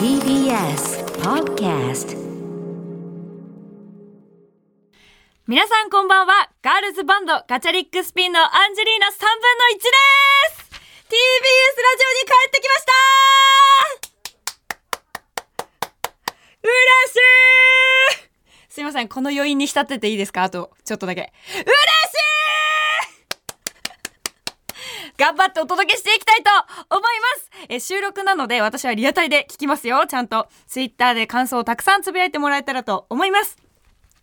TBS Podcast 皆さんこんばんは。ガールズバンドガチャリックスピンのアンジェリーナ3分の1です。TBS ラジオに帰ってきました。嬉しい。すいません。この余韻に浸ってていいですか？あとちょっとだけ。嬉しい頑張ってお届けしていきたいと思いますえ収録なので私はリアタイで聞きますよちゃんとツイッターで感想をたくさんつぶやいてもらえたらと思います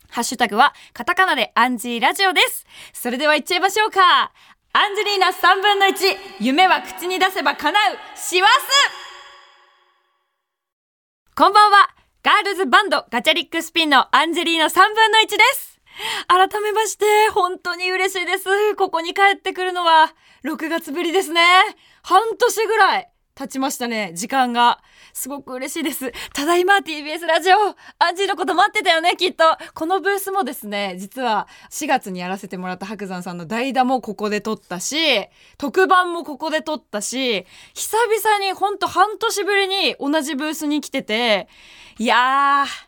ハッシュタグはカタカナでアンジーラジオです。それでは行っちゃいましょうか。アンジェリーナ3分の1、夢は口に出せば叶う、師走こんばんは。ガールズバンドガチャリックスピンのアンジェリーナ3分の1です。改めまして、本当に嬉しいです。ここに帰ってくるのは、6月ぶりですね。半年ぐらい経ちましたね、時間が。すごく嬉しいです。ただいま TBS ラジオ、アンジーのこと待ってたよね、きっと。このブースもですね、実は4月にやらせてもらった白山さんの代打もここで撮ったし、特番もここで撮ったし、久々にほんと半年ぶりに同じブースに来てて、いやー、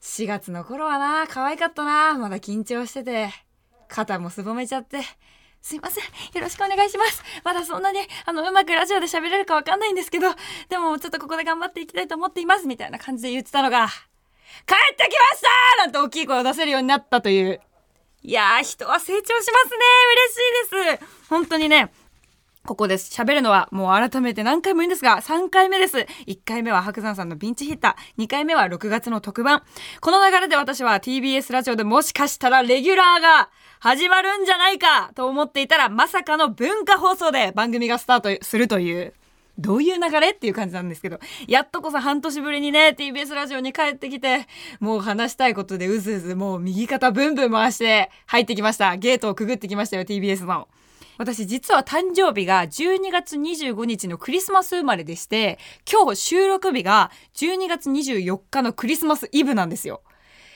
4月の頃はな、可愛かったな、まだ緊張してて、肩もすぼめちゃって、すいません。よろしくお願いします。まだそんなに、あの、うまくラジオで喋れるかわかんないんですけど、でもちょっとここで頑張っていきたいと思っています。みたいな感じで言ってたのが、帰ってきましたなんて大きい声を出せるようになったという。いやー、人は成長しますね。嬉しいです。本当にね、ここです。喋るのはもう改めて何回も言うんですが、3回目です。1回目は白山さんのピンチヒッター、2回目は6月の特番。この流れで私は TBS ラジオでもしかしたらレギュラーが始まるんじゃないかと思っていたら、まさかの文化放送で番組がスタートするという。どういう流れっていう感じなんですけど、やっとこそ半年ぶりにね、TBS ラジオに帰ってきて、もう話したいことでうずうず、もう右肩ブンブン回して入ってきました。ゲートをくぐってきましたよ、TBS の。私実は誕生日が12月25日のクリスマス生まれでして、今日収録日が12月24日のクリスマスイブなんですよ。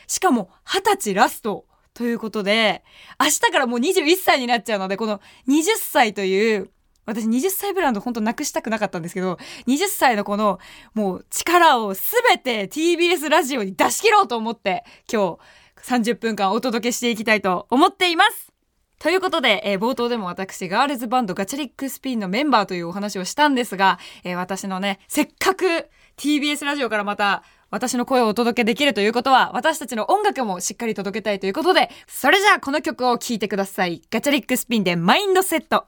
しかも20歳ラストということで、明日からもう21歳になっちゃうので、この20歳という、私20歳ブランド本当なくしたくなかったんですけど、20歳のこのもう力をすべて TBS ラジオに出し切ろうと思って、今日30分間お届けしていきたいと思っています。ということで、えー冒頭でも私、ガールズバンドガチャリックスピンのメンバーというお話をしたんですが、えー私のね、せっかく TBS ラジオからまた私の声をお届けできるということは、私たちの音楽もしっかり届けたいということで、それじゃあこの曲を聴いてください。ガチャリックスピンでマインドセット。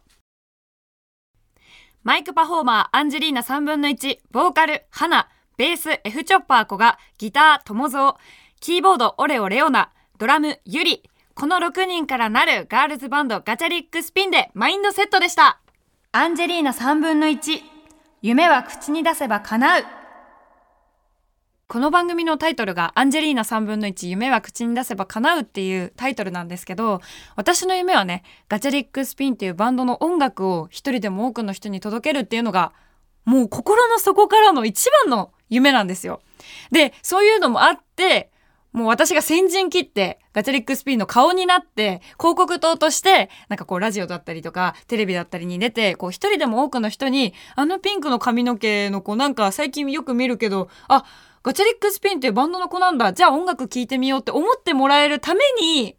マイクパフォーマーアンジェリーナ3分の1、ボーカル、花、ベース、F チョッパー子が、ギター、友蔵、キーボード、オレオ、レオナ、ドラム、ユリ、この6人からなるガールズバンドガチャリックスピンでマインドセットでした。アンジェリーナ3分の1、夢は口に出せば叶う。この番組のタイトルがアンジェリーナ3分の1夢は口に出せば叶うっていうタイトルなんですけど私の夢はねガチャリックスピンっていうバンドの音楽を一人でも多くの人に届けるっていうのがもう心の底からの一番の夢なんですよ。でそういうのもあってもう私が先陣切ってガチャリックスピンの顔になって広告塔としてなんかこうラジオだったりとかテレビだったりに出てこう一人でも多くの人にあのピンクの髪の毛の子なんか最近よく見るけどあガチャリックスピンっていうバンドの子なんだ。じゃあ音楽聴いてみようって思ってもらえるために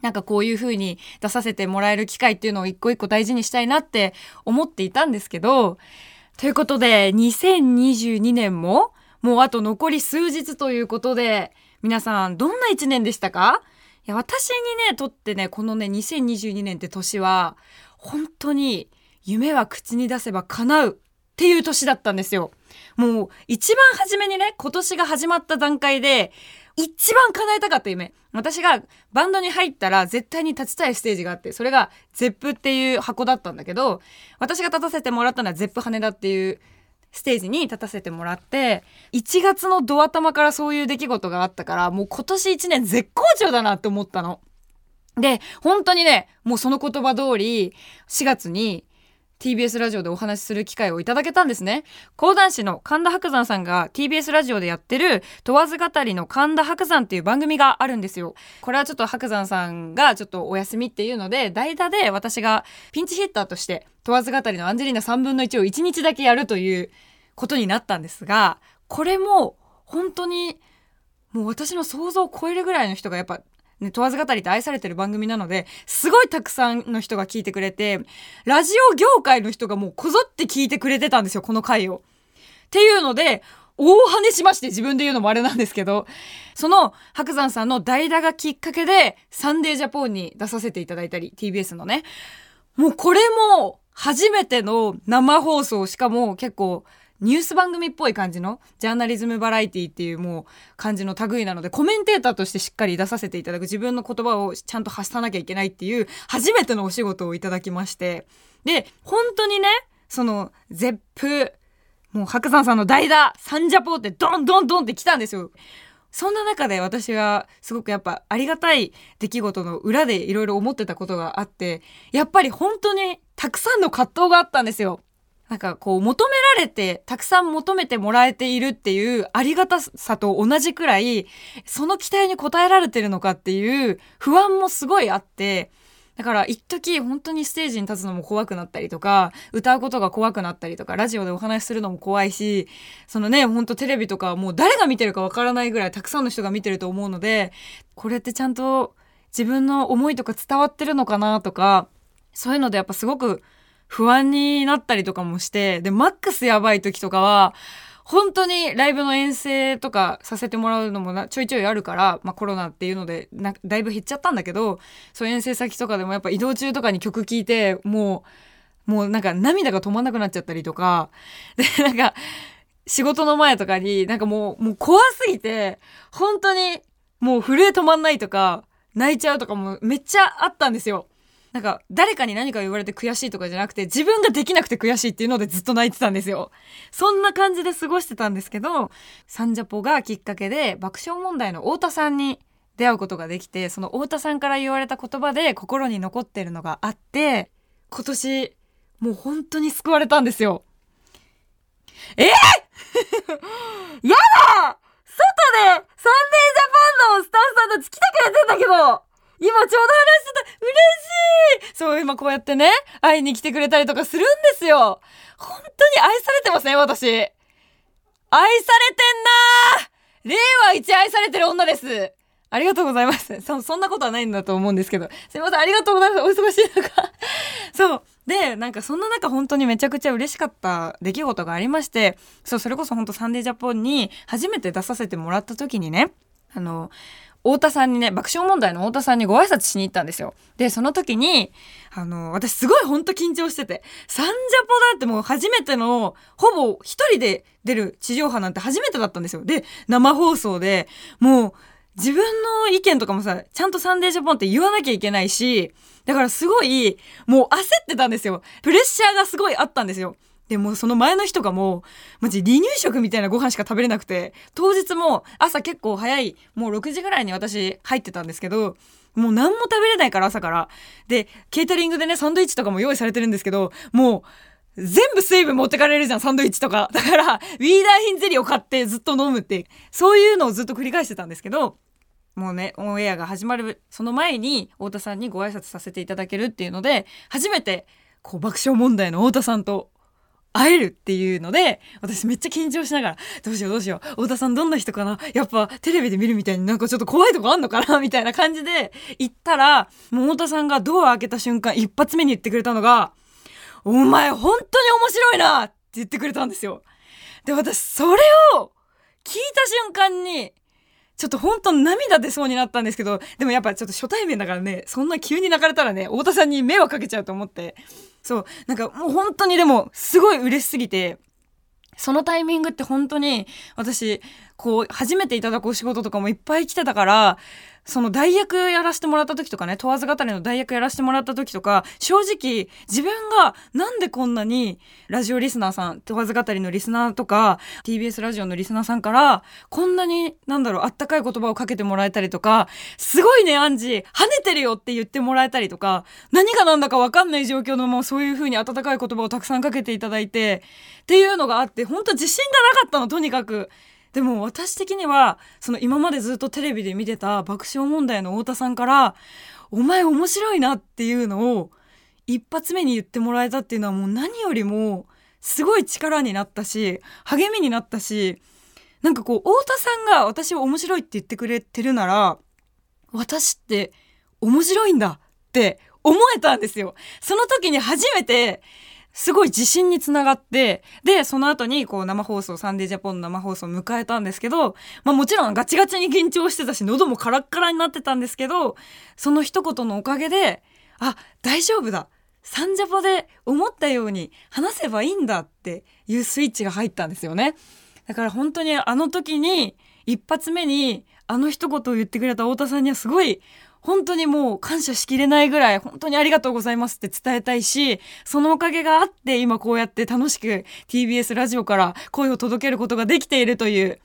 なんかこういう風に出させてもらえる機会っていうのを一個一個大事にしたいなって思っていたんですけどということで2022年ももうあと残り数日ということで皆さんどんな一年でしたか？いや私にねとってねこのね2022年って年は本当に夢は口に出せば叶うっていう年だったんですよ。もう一番初めにね今年が始まった段階で一番叶えたかった夢私がバンドに入ったら絶対に立ちたいステージがあってそれが ZEP っていう箱だったんだけど私が立たせてもらったのは ZEP 羽田っていうステージに立たせてもらって1月のドア玉からそういう出来事があったからもう今年1年絶好調だなって思ったの。で本当にねもうその言葉通り4月に TBS ラジオでお話しする機会をいただけたんですね。講談師の神田伯山さんが TBS ラジオでやってる問わず語りの神田伯山っていう番組があるんですよ。これはちょっと伯山さんがちょっとお休みっていうので、代打で私がピンチヒッターとして問わず語りのアンジェリーナ3分の1を1日だけやるということになったんですが、これも本当にもう私の想像を超えるぐらいの人がやっぱね、問わず語りって愛されてる番組なので、すごいたくさんの人が聞いてくれて、ラジオ業界の人がもうこぞって聞いてくれてたんですよ、この回を。っていうので、大跳ねしまして自分で言うのもあれなんですけど、その白山さんの代打がきっかけで、サンデージャポンに出させていただいたり、TBS のね。もうこれも初めての生放送、しかも結構ニュース番組っぽい感じのジャーナリズムバラエティっていうもう感じの類なのでコメンテーターとしてしっかり出させていただく自分の言葉をちゃんと発さなきゃいけないっていう初めてのお仕事をいただきましてで本当にねそのゼップもう白山さんの代打サンジャポってドンドンドンって来たんですよ。そんな中で私はすごくやっぱありがたい出来事の裏でいろいろ思ってたことがあってやっぱり本当にたくさんの葛藤があったんですよ。なんかこう求められてたくさん求めてもらえているっていうありがたさと同じくらいその期待に応えられてるのかっていう不安もすごいあってだから一時本当にステージに立つのも怖くなったりとか歌うことが怖くなったりとかラジオでお話しするのも怖いしそのね本当テレビとかもう誰が見てるかわからないぐらいたくさんの人が見てると思うのでこれってちゃんと自分の思いとか伝わってるのかなとかそういうのでやっぱすごく不安になったりとかもして、で、マックスやばい時とかは、本当にライブの遠征とかさせてもらうのもなちょいちょいあるから、まあ、コロナっていうのでなだいぶ減っちゃったんだけどそう遠征先とかでもやっぱ移動中とかに曲聴いてもうもうなんか涙が止まんなくなっちゃったりとか でなんか仕事の前とかになんかもうもう怖すぎて本当にもう震え止まんないとか泣いちゃうとかもめっちゃあったんですよ。なんか誰かに何か言われて悔しいとかじゃなくて自分ができなくて悔しいっていうのでずっと泣いてたんですよ。そんな感じで過ごしてたんですけどサンジャポがきっかけで爆笑問題の太田さんに出会うことができてその太田さんから言われた言葉で心に残ってるのがあって今年もう本当に救われたんですよ。えー、やだ外でサンデージャポンのスタッフさんたち来てくれてんだけど今ちょうど話してた嬉しいそう、今こうやってね、会いに来てくれたりとかするんですよ。本当に愛されてますね、私。愛されてんなー令和一愛されてる女です。ありがとうございます。そ、そんなことはないんだと思うんですけど。すいません、ありがとうございます。お忙しい中。そう。で、なんかそんな中本当にめちゃくちゃ嬉しかった出来事がありまして、そう、それこそ本当サンデージャポンに初めて出させてもらった時にね、あの、太田さんにね、爆笑問題の太田さんにご挨拶しに行ったんですよ。で、その時に、あの、私すごいほんと緊張してて、サンジャポだってもう初めての、ほぼ一人で出る地上波なんて初めてだったんですよ。で、生放送で、もう、自分の意見とかもさ、ちゃんとサンデージャポンって言わなきゃいけないし、だからすごい、もう焦ってたんですよ。プレッシャーがすごいあったんですよ。でもその前の日とかもマジ離乳食みたいなご飯しか食べれなくて当日も朝結構早いもう6時ぐらいに私入ってたんですけどもう何も食べれないから朝から。でケータリングでねサンドイッチとかも用意されてるんですけどもう全部水分持ってかれるじゃんサンドイッチとか。だからウィーダーヒンゼリーを買ってずっと飲むってそういうのをずっと繰り返してたんですけどもうねオンエアが始まるその前に太田さんにご挨拶させていただけるっていうので初めてこう爆笑問題の太田さんと会えるっていうので、私めっちゃ緊張しながら、どうしようどうしよう、太田さんどんな人かなやっぱテレビで見るみたいになんかちょっと怖いとこあんのかな みたいな感じで行ったら、もう太田さんがドア開けた瞬間、一発目に言ってくれたのが、お前本当に面白いなって言ってくれたんですよ。で、私それを聞いた瞬間に、ちょっと本当涙出そうになったんですけど、でもやっぱちょっと初対面だからね、そんな急に泣かれたらね、太田さんに迷惑かけちゃうと思って、そう、なんかもう本当にでも、すごい嬉しすぎて、そのタイミングって本当に私、こう、初めていただくお仕事とかもいっぱい来てたから、その代役やらせてもらった時とかね、問わず語りの代役やらせてもらった時とか、正直自分がなんでこんなにラジオリスナーさん、問わず語りのリスナーとか、TBS ラジオのリスナーさんから、こんなになんだろう、あったかい言葉をかけてもらえたりとか、すごいね、アンジー、跳ねてるよって言ってもらえたりとか、何が何だかわかんない状況のままそういう風に温かい言葉をたくさんかけていただいて、っていうのがあって、本当自信がなかったの、とにかく。でも私的にはその今までずっとテレビで見てた爆笑問題の太田さんから「お前面白いな」っていうのを一発目に言ってもらえたっていうのはもう何よりもすごい力になったし励みになったしなんかこう、太田さんが私を面白いって言ってくれてるなら、私って面白いんだって思えたんですよ。その時に初めて、すごい自信につながって、で、その後にこう生放送、サンデージャポンの生放送を迎えたんですけど、まあもちろんガチガチに緊張してたし、喉もカラッカラになってたんですけど、その一言のおかげで、あ、大丈夫だ。サンジャポで思ったように話せばいいんだっていうスイッチが入ったんですよね。だから本当にあの時に一発目にあの一言を言ってくれた太田さんにはすごい本当にもう感謝しきれないぐらい本当にありがとうございますって伝えたいし、そのおかげがあって今こうやって楽しく TBS ラジオから声を届けることができているという、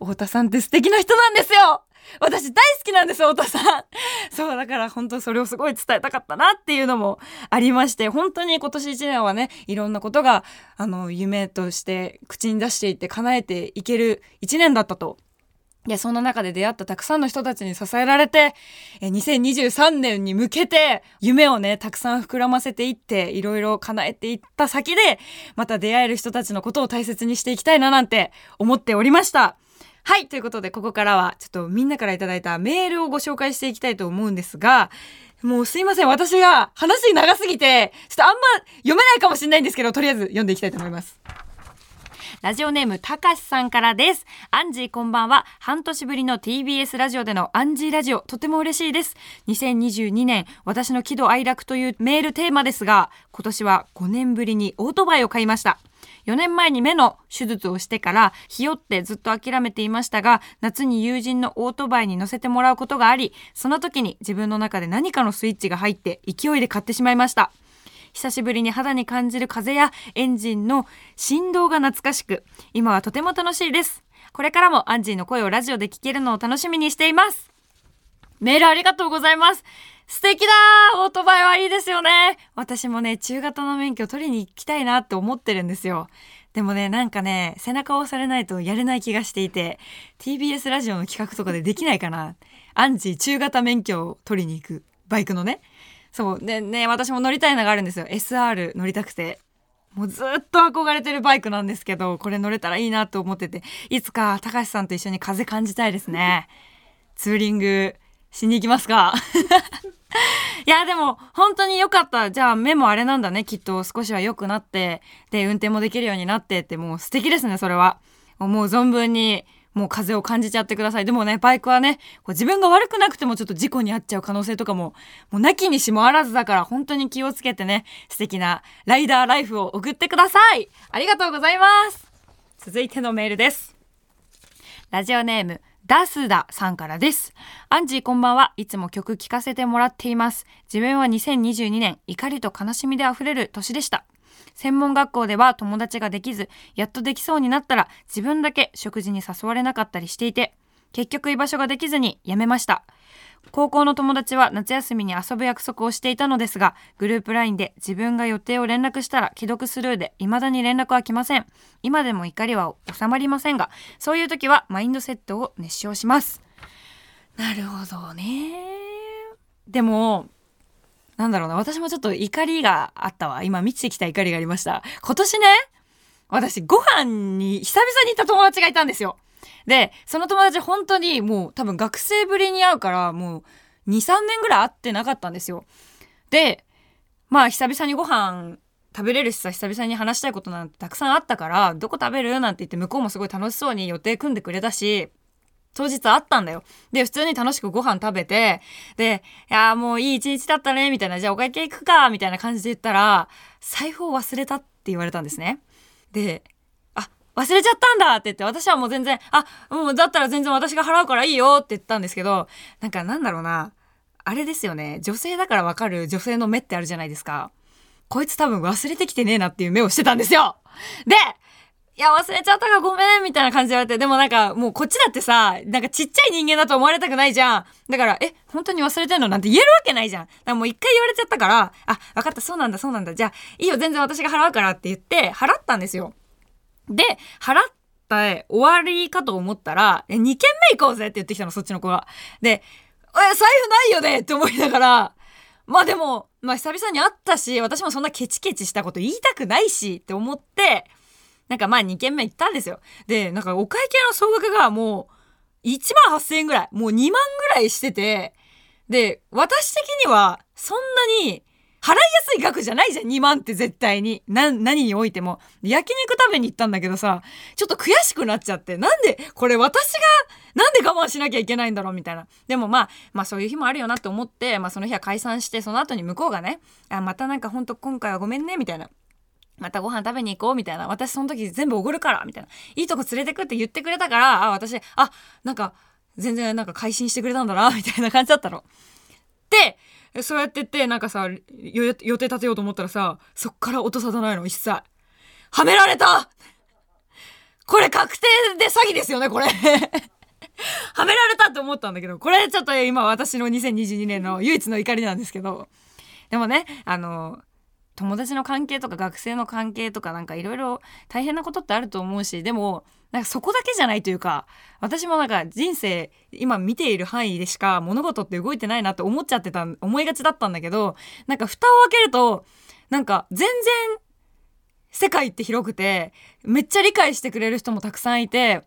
太田さんって素敵な人なんですよ。私大好きなんです太田さん。そうだから本当それをすごい伝えたかったなっていうのもありまして本当に今年1年はねいろんなことがあの夢として口に出していって叶えていける1年だったとで、そんな中で出会ったたくさんの人たちに支えられて、2023年に向けて夢をね、たくさん膨らませていって、いろいろ叶えていった先で、また出会える人たちのことを大切にしていきたいななんて思っておりました。はい。ということで、ここからは、ちょっとみんなからいただいたメールをご紹介していきたいと思うんですが、もうすいません。私が話長すぎて、ちょっとあんま読めないかもしれないんですけど、とりあえず読んでいきたいと思います。ラジオネームたかしさんからです。アンジーこんばんは。半年ぶりの TBS ラジオでのアンジーラジオ、とても嬉しいです。2022年、私の喜怒哀楽というメールテーマですが、今年は5年ぶりにオートバイを買いました。4年前に目の手術をしてからひよってずっと諦めていましたが夏に友人のオートバイに乗せてもらうことがありその時に自分の中で何かのスイッチが入って勢いで買ってしまいました久しぶりに肌に感じる風やエンジンの振動が懐かしく、今はとても楽しいです。これからもアンジーの声をラジオで聞けるのを楽しみにしています。メールありがとうございます。素敵だオートバイはいいですよね私もね、中型の免許取りに行きたいなって思ってるんですよ。でもね、なんかね、背中を押されないとやれない気がしていて、TBS ラジオの企画とかでできないかなアンジー中型免許を取りに行く。バイクのね。そう。でね私も乗りたいのがあるんですよ。SR 乗りたくて。もうずっと憧れてるバイクなんですけどこれ乗れたらいいなと思ってて。いつか高橋さんと一緒に風感じたいですね。ツーリングしに行きますか。いやでも本当に良かった。じゃあ目もあれなんだね。きっと少しは良くなって。で運転もできるようになってって。もう素敵ですねそれは。もう存分にもう風を感じちゃってください。でもね、バイクはね、こう自分が悪くなくてもちょっと事故に遭っちゃう可能性とかも、もうなきにしもあらずだから本当に気をつけてね、素敵なライダーライフを送ってください。ありがとうございます。続いてのメールです。ラジオネーム、ダスダさんからです。アンジーこんばんは。いつも曲聴かせてもらっています。自分は2022年、怒りと悲しみで溢れる年でした。専門学校では友達ができず、やっとできそうになったら自分だけ食事に誘われなかったりしていて、結局居場所ができずに辞めました。高校の友達は夏休みに遊ぶ約束をしていたのですが、グループ LINE で自分が予定を連絡したら既読スルーで未だに連絡は来ません。今でも怒りは収まりませんが、そういう時はマインドセットを熱唱します。なるほどね。でも、なんだろうな、私もちょっと怒りがあったわ。今満ちてきた怒りがありました。今年ね、私ご飯に久々に行った友達がいたんですよ。で、その友達本当にもう多分学生ぶりに会うからもう2、3年ぐらい会ってなかったんですよ。で、まあ久々にご飯食べれるしさ、久々に話したいことなんてたくさんあったから、どこ食べる？なんて言って向こうもすごい楽しそうに予定組んでくれたし、当日あったんだよ。で、普通に楽しくご飯食べて、で、いやもういい一日だったね、みたいな、じゃあお会計行くか、みたいな感じで言ったら、財布を忘れたって言われたんですね。で、あ、忘れちゃったんだって言って、私はもう全然、あ、もうだったら全然私が払うからいいよって言ったんですけど、なんかなんだろうな、あれですよね、女性だからわかる女性の目ってあるじゃないですか。こいつ多分忘れてきてねえなっていう目をしてたんですよで、いや、忘れちゃったかごめんみたいな感じで言われて、でもなんかもうこっちだってさ、なんかちっちゃい人間だと思われたくないじゃん。だから、え、本当に忘れてんの？なんて言えるわけないじゃん。だからもう一回言われちゃったから、あ、わかった、そうなんだ、そうなんだ。じゃあ、いいよ、全然私が払うからって言って、払ったんですよ。で、払った終わりかと思ったら、え、2軒目行こうぜって言ってきたの、そっちの子が。で、え、財布ないよねって思いながら、まあでも、まあ久々に会ったし、私もそんなケチケチしたこと言いたくないしって思って、なんかまあ2軒目行ったんですよ。で、なんかお会計の総額がもう1万8000円ぐらい、もう2万ぐらいしてて、で、私的にはそんなに払いやすい額じゃないじゃん、2万って絶対に。な、何においても。焼肉食べに行ったんだけどさ、ちょっと悔しくなっちゃって、なんで、これ私が、なんで我慢しなきゃいけないんだろうみたいな。でもまあ、まあそういう日もあるよなって思って、まあその日は解散して、その後に向こうがね、あ、またなんかほんと今回はごめんね、みたいな。またご飯食べに行こうみたいな。私その時全部おごるから、みたいな。いいとこ連れてくって言ってくれたから、あ、私、あ、なんか、全然なんか改心してくれたんだな、みたいな感じだったの。で、そうやってってなんかさ予定立てようと思ったらさそっから音沙汰ないの一切はめられたこれ確定で詐欺ですよねこれ はめられたって思ったんだけどこれちょっと今私の2022年の唯一の怒りなんですけどでもねあの友達の関係とか学生の関係とかなんかいろいろ大変なことってあると思うしでもなんかそこだけじゃないというか私もなんか人生今見ている範囲でしか物事って動いてないなって思っちゃってた思いがちだったんだけどなんか蓋を開けるとなんか全然世界って広くてめっちゃ理解してくれる人もたくさんいて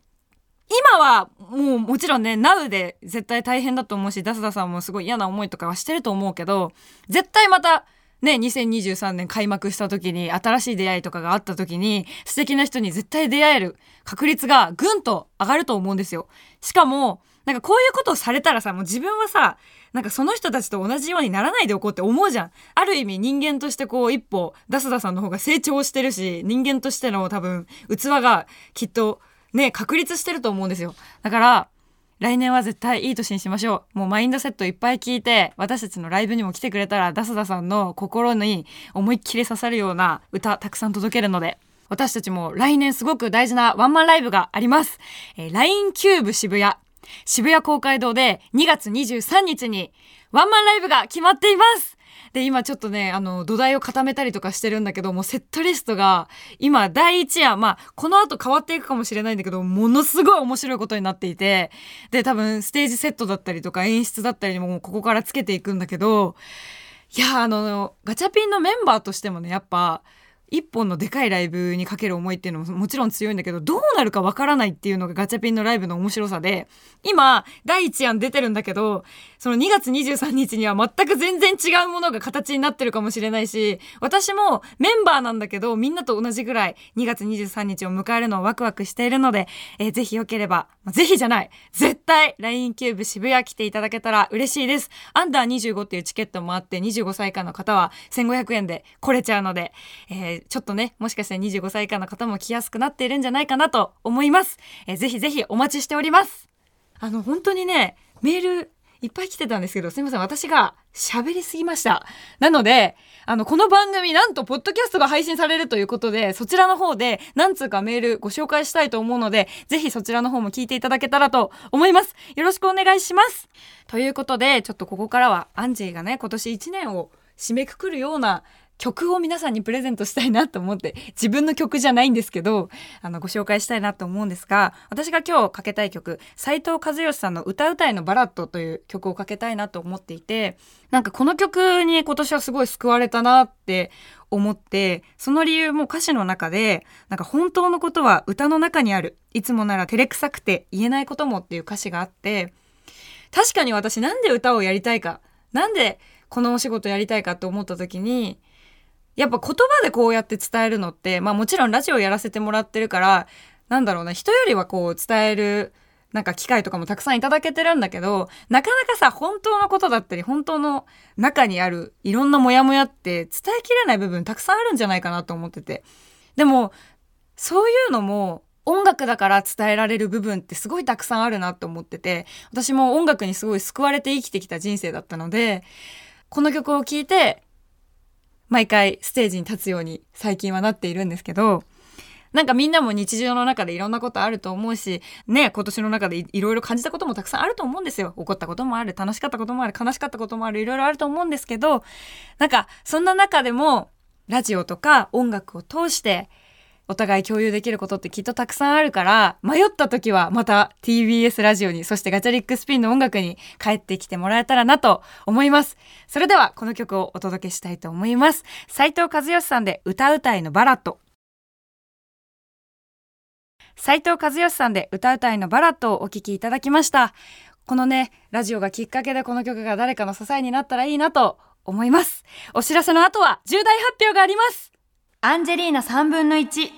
今はもうもちろんね Now で絶対大変だと思うしダスダさんもすごい嫌な思いとかはしてると思うけど絶対またね、2023年開幕した時に新しい出会いとかがあった時に素敵な人に絶対出会える確率がぐんと上がると思うんですよ。しかも、なんかこういうことをされたらさ、もう自分はさ、なんかその人たちと同じようにならないでおこうって思うじゃん。ある意味人間としてこう一歩、ダスダさんの方が成長してるし、人間としての多分器がきっとね、確立してると思うんですよ。だから、来年は絶対いい年にしましょう。もうマインドセットいっぱい聞いて、私たちのライブにも来てくれたら、ダサダさんの心に思いっきり刺さるような歌たくさん届けるので、私たちも来年すごく大事なワンマンライブがあります。えー、LINE キューブ渋谷。渋谷公会堂で2月23日にワンマンライブが決まっています。で、今ちょっとね、あの、土台を固めたりとかしてるんだけど、もうセットリストが、今、第一夜、まあ、この後変わっていくかもしれないんだけど、ものすごい面白いことになっていて、で、多分、ステージセットだったりとか演出だったりも、ここからつけていくんだけど、いや、あの、ガチャピンのメンバーとしてもね、やっぱ、一本のでかいライブにかける思いっていうのももちろん強いんだけどどうなるかわからないっていうのがガチャピンのライブの面白さで今第1案出てるんだけどその2月23日には全く全然違うものが形になってるかもしれないし私もメンバーなんだけどみんなと同じぐらい2月23日を迎えるのをワクワクしているので、えー、ぜひよければ、ぜひじゃない絶対 LINE キューブ渋谷来ていただけたら嬉しいです。アンダー25っていうチケットもあって25歳以下の方は1500円で来れちゃうので、えーちょっとね、もしかして25歳以下の方も来やすくなっているんじゃないかなと思います。えー、ぜひぜひお待ちしております。あの、本当にね、メールいっぱい来てたんですけど、すいません、私が喋りすぎました。なので、あの、この番組、なんと、ポッドキャストが配信されるということで、そちらの方で、何通かメールご紹介したいと思うので、ぜひそちらの方も聞いていただけたらと思います。よろしくお願いします。ということで、ちょっとここからは、アンジーがね、今年1年を締めくくるような曲を皆さんにプレゼントしたいなと思って 自分の曲じゃないんですけどあのご紹介したいなと思うんですが私が今日かけたい曲斉藤和義さんの「歌うたいのバラッド」という曲をかけたいなと思っていてなんかこの曲に今年はすごい救われたなって思ってその理由も歌詞の中でなんか本当のことは歌の中にある。いつもなら照れくさくて言えないこともっていう歌詞があって確かに私なんで歌をやりたいかなんでこのお仕事やりたいかって思った時にやっぱ言葉でこうやって伝えるのって、まあもちろんラジオやらせてもらってるから、なんだろうな、人よりはこう伝える、なんか機会とかもたくさんいただけてるんだけど、なかなかさ、本当のことだったり、本当の中にあるいろんなモヤモヤって伝えきれない部分たくさんあるんじゃないかなと思ってて。でも、そういうのも音楽だから伝えられる部分ってすごいたくさんあるなって思ってて、私も音楽にすごい救われて生きてきた人生だったので、この曲を聴いて毎回ステージに立つように最近はなっているんですけど、なんかみんなも日常の中でいろんなことあると思うし、ね、今年の中でいろいろ感じたこともたくさんあると思うんですよ。怒ったこともある、楽しかったこともある、悲しかったこともある、いろいろあると思うんですけど、なんかそんな中でも、ラジオとか音楽を通してお互い共有できることってきっとたくさんあるから迷った時はまた TBS ラジオにそしてガチャリックスピンの音楽に帰ってきてもらえたらなと思います。それではこの曲をお届けしたいと思います。斉藤和義さんで歌うたいのバラット斉藤和義さんで歌うたいのバラットをお聴きいただきました。このねラジオがきっかけでこの曲が誰かの支えになったらいいなと思います。お知らせの後は重大発表があります。アンジェリーナ3分の1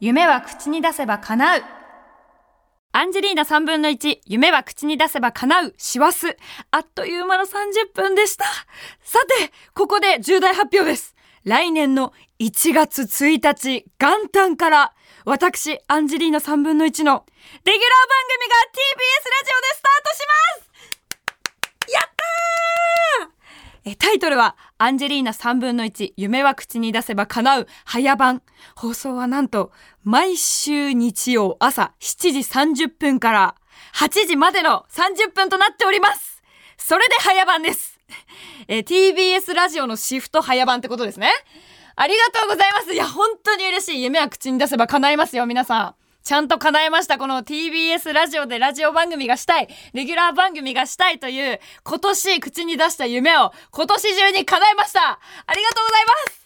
夢は口に出せば叶うアンジェリーナ3分の1、夢は口に出せば叶う、師走。あっという間の30分でした。さて、ここで重大発表です。来年の1月1日元旦から私、アンジェリーナ3分の1のレギュラー番組が TBS ラジオでスタートしますやったーえタイトルはアンジェリーナ3分の1夢は口に出せば叶う早番。放送はなんと毎週日曜朝7時30分から8時までの30分となっております。それで早番です。え TBS ラジオのシフト早番ってことですね。ありがとうございます。いや本当に嬉しい。夢は口に出せば叶いますよ皆さん。ちゃんと叶えました。この TBS ラジオでラジオ番組がしたい、レギュラー番組がしたいという、今年口に出した夢を今年中に叶えました。ありがとうございます。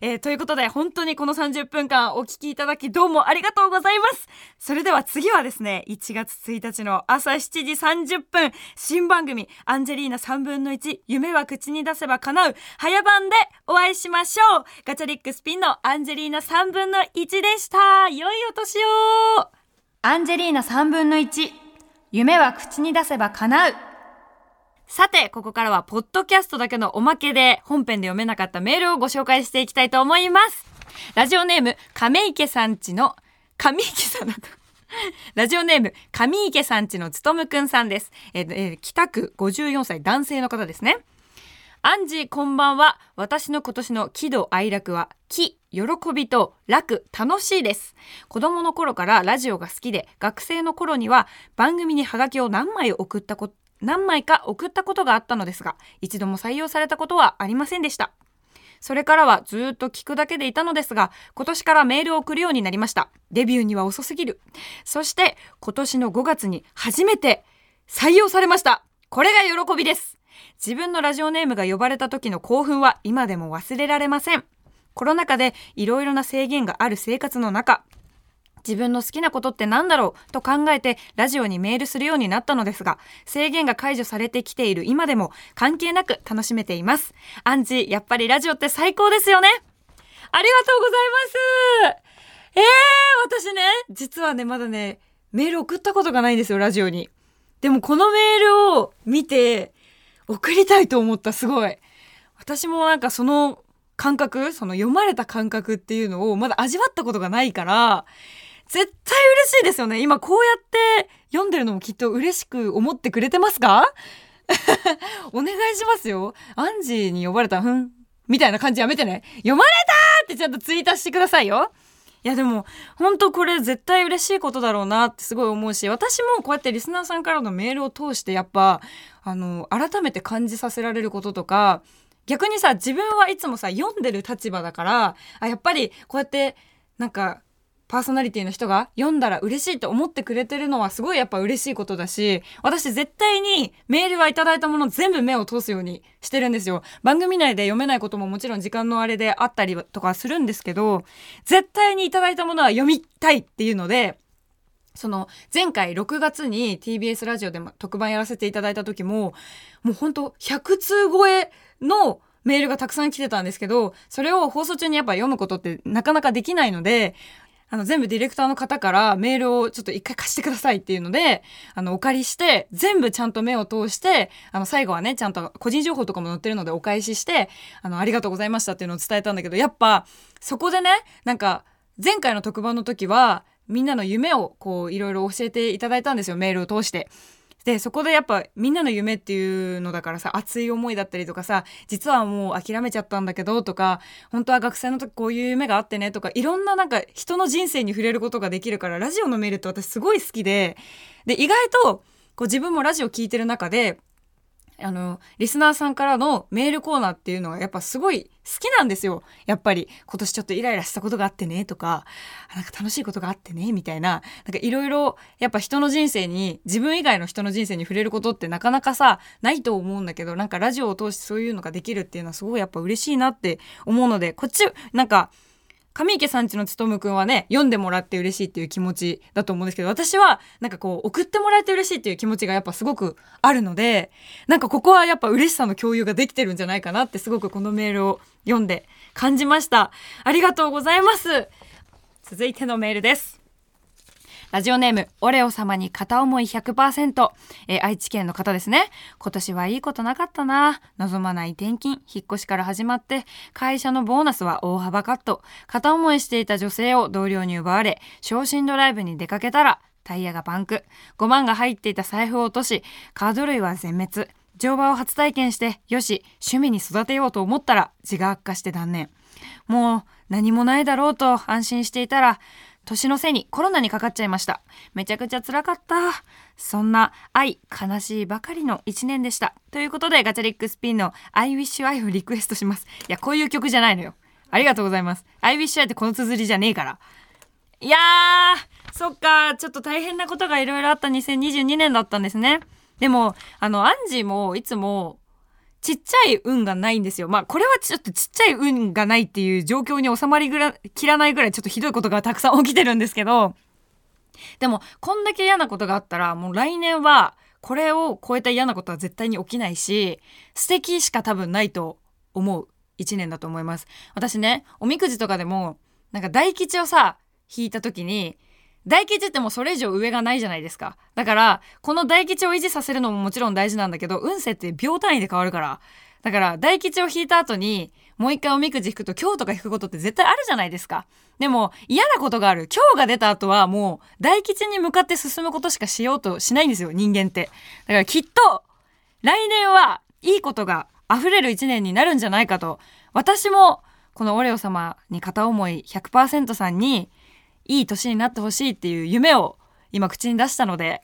えー、ということで本当にこの30分間お聞きいただきどうもありがとうございます。それでは次はですね1月1日の朝7時30分新番組アンジェリーナ3分の1夢は口に出せば叶う早番でお会いしましょう。ガチャリックスピンのアンジェリーナ3分の1でした。良いお年を。アンジェリーナ3分の1夢は口に出せば叶う。さて、ここからは、ポッドキャストだけのおまけで、本編で読めなかったメールをご紹介していきたいと思います。ラジオネーム、亀池さんちの、亀池さんだと。ラジオネーム、上池さんちのつとむくんさんです。えー、えー、北区54歳男性の方ですね。アンジーこんばんは。私の今年の喜怒哀楽は、喜、喜びと楽、楽しいです。子供の頃からラジオが好きで、学生の頃には番組にハガキを何枚送ったこと、何枚か送ったことがあったのですが一度も採用されたことはありませんでした。それからはずっと聞くだけでいたのですが今年からメールを送るようになりました。デビューには遅すぎる。そして今年の5月に初めて採用されました。これが喜びです。自分のラジオネームが呼ばれた時の興奮は今でも忘れられません。コロナ禍でいろいろな制限がある生活の中自分の好きなことって何だろうと考えてラジオにメールするようになったのですが、制限が解除されてきている今でも関係なく楽しめています。アンジー、やっぱりラジオって最高ですよね。ありがとうございます。えー、私ね、実はね、まだね、メール送ったことがないんですよ、ラジオに。でもこのメールを見て、送りたいと思った、すごい。私もなんかその感覚、その読まれた感覚っていうのをまだ味わったことがないから、絶対嬉しいですよね。今こうやって読んでるのもきっと嬉しく思ってくれてますか？お願いしますよ。アンジーに呼ばれた、ふん。みたいな感じやめてね。読まれたってちゃんとツイートしてくださいよ。いやでも、ほんとこれ絶対嬉しいことだろうなってすごい思うし、私もこうやってリスナーさんからのメールを通してやっぱ、あの、改めて感じさせられることとか、逆にさ、自分はいつもさ、読んでる立場だから、あ、やっぱりこうやって、なんか、パーソナリティの人が読んだら嬉しいと思ってくれてるのはすごいやっぱ嬉しいことだし、私絶対にメールはいただいたもの全部目を通すようにしてるんですよ。番組内で読めないことももちろん時間のあれであったりとかするんですけど、絶対にいただいたものは読みたいっていうので、その前回6月に TBS ラジオでも特番やらせていただいた時も、もうほんと100通超えのメールがたくさん来てたんですけど、それを放送中にやっぱ読むことってなかなかできないので、あの、全部ディレクターの方からメールをちょっと一回貸してくださいっていうので、あの、お借りして、全部ちゃんと目を通して、あの、最後はね、ちゃんと個人情報とかも載ってるのでお返しして、あの、ありがとうございましたっていうのを伝えたんだけど、やっぱ、そこでね、なんか、前回の特番の時は、みんなの夢をこういろいろ教えていただいたんですよメールを通して。でそこでやっぱみんなの夢っていうのだからさ熱い思いだったりとかさ実はもう諦めちゃったんだけどとか本当は学生の時こういう夢があってねとかいろんななんか人の人生に触れることができるからラジオのメールって私すごい好きでで意外とこう自分もラジオ聴いてる中であの、リスナーさんからのメールコーナーっていうのがやっぱすごい好きなんですよ。やっぱり今年ちょっとイライラしたことがあってねとか、なんか楽しいことがあってねみたいな、なんかいろいろやっぱ人の人生に、自分以外の人の人生に触れることってなかなかさ、ないと思うんだけど、なんかラジオを通してそういうのができるっていうのはすごいやっぱ嬉しいなって思うので、こっち、なんか、上池さんちのつとむくんはね、読んでもらって嬉しいっていう気持ちだと思うんですけど、私はなんかこう、送ってもらえて嬉しいっていう気持ちがやっぱすごくあるので、なんかここはやっぱ嬉しさの共有ができてるんじゃないかなってすごくこのメールを読んで感じました。ありがとうございます。続いてのメールです。ラジオネーム、オレオ様に片思い100%。えー、愛知県の方ですね。今年はいいことなかったな。望まない転勤、引っ越しから始まって、会社のボーナスは大幅カット。片思いしていた女性を同僚に奪われ、昇進ドライブに出かけたら、タイヤがパンク。5万が入っていた財布を落とし、カード類は全滅。乗馬を初体験して、よし、趣味に育てようと思ったら、字が悪化して断念。もう、何もないだろうと安心していたら、年の瀬にコロナにかかっちゃいました。めちゃくちゃ辛かった。そんな愛、悲しいばかりの一年でした。ということでガチャリックスピンの I wish I をリクエストします。いや、こういう曲じゃないのよ。ありがとうございます。I wish I ってこの綴りじゃねえから。いやー、そっか、ちょっと大変なことがいろいろあった2022年だったんですね。でも、あの、アンジーもいつもちっちゃい運がないんですよ。まあ、これはちょっとちっちゃい運がないっていう状況に収まりぐら、きらないぐらいちょっとひどいことがたくさん起きてるんですけど、でも、こんだけ嫌なことがあったら、もう来年は、これを超えた嫌なことは絶対に起きないし、素敵しか多分ないと思う一年だと思います。私ね、おみくじとかでも、なんか大吉をさ、引いた時に、大吉ってもうそれ以上上がないじゃないですか。だから、この大吉を維持させるのももちろん大事なんだけど、運勢って秒単位で変わるから。だから、大吉を引いた後に、もう一回おみくじ引くと今日とか引くことって絶対あるじゃないですか。でも、嫌なことがある。今日が出た後はもう、大吉に向かって進むことしかしようとしないんですよ、人間って。だからきっと、来年はいいことが溢れる一年になるんじゃないかと、私も、このオレオ様に片思い100%さんに、いい年になってほしいっていう夢を今口に出したので、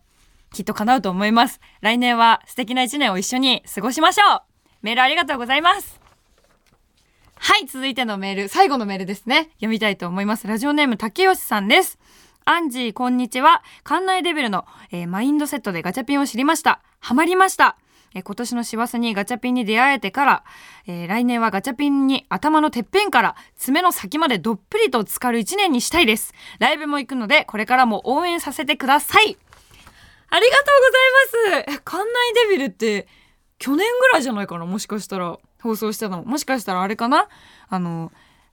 きっと叶うと思います。来年は素敵な一年を一緒に過ごしましょうメールありがとうございますはい、続いてのメール、最後のメールですね。読みたいと思います。ラジオネーム竹吉さんです。アンジー、こんにちは。館内レベルの、えー、マインドセットでガチャピンを知りました。ハマりました。え今年の師走にガチャピンに出会えてから、えー、来年はガチャピンに頭のてっぺんから爪の先までどっぷりと浸かる一年にしたいです。ライブも行くので、これからも応援させてください。ありがとうございます。館内デビルって、去年ぐらいじゃないかな？もしかしたら放送してたの。もしかしたらあれかな？あの、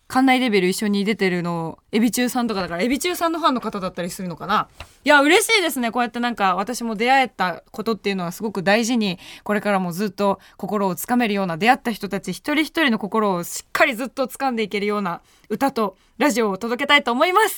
館内レベル一緒に出てるの、エビ中さんとかだから、エビ中さんのファンの方だったりするのかないや、嬉しいですね。こうやってなんか、私も出会えたことっていうのはすごく大事に、これからもずっと心をつかめるような、出会った人たち一人一人の心をしっかりずっと掴んでいけるような歌とラジオを届けたいと思います。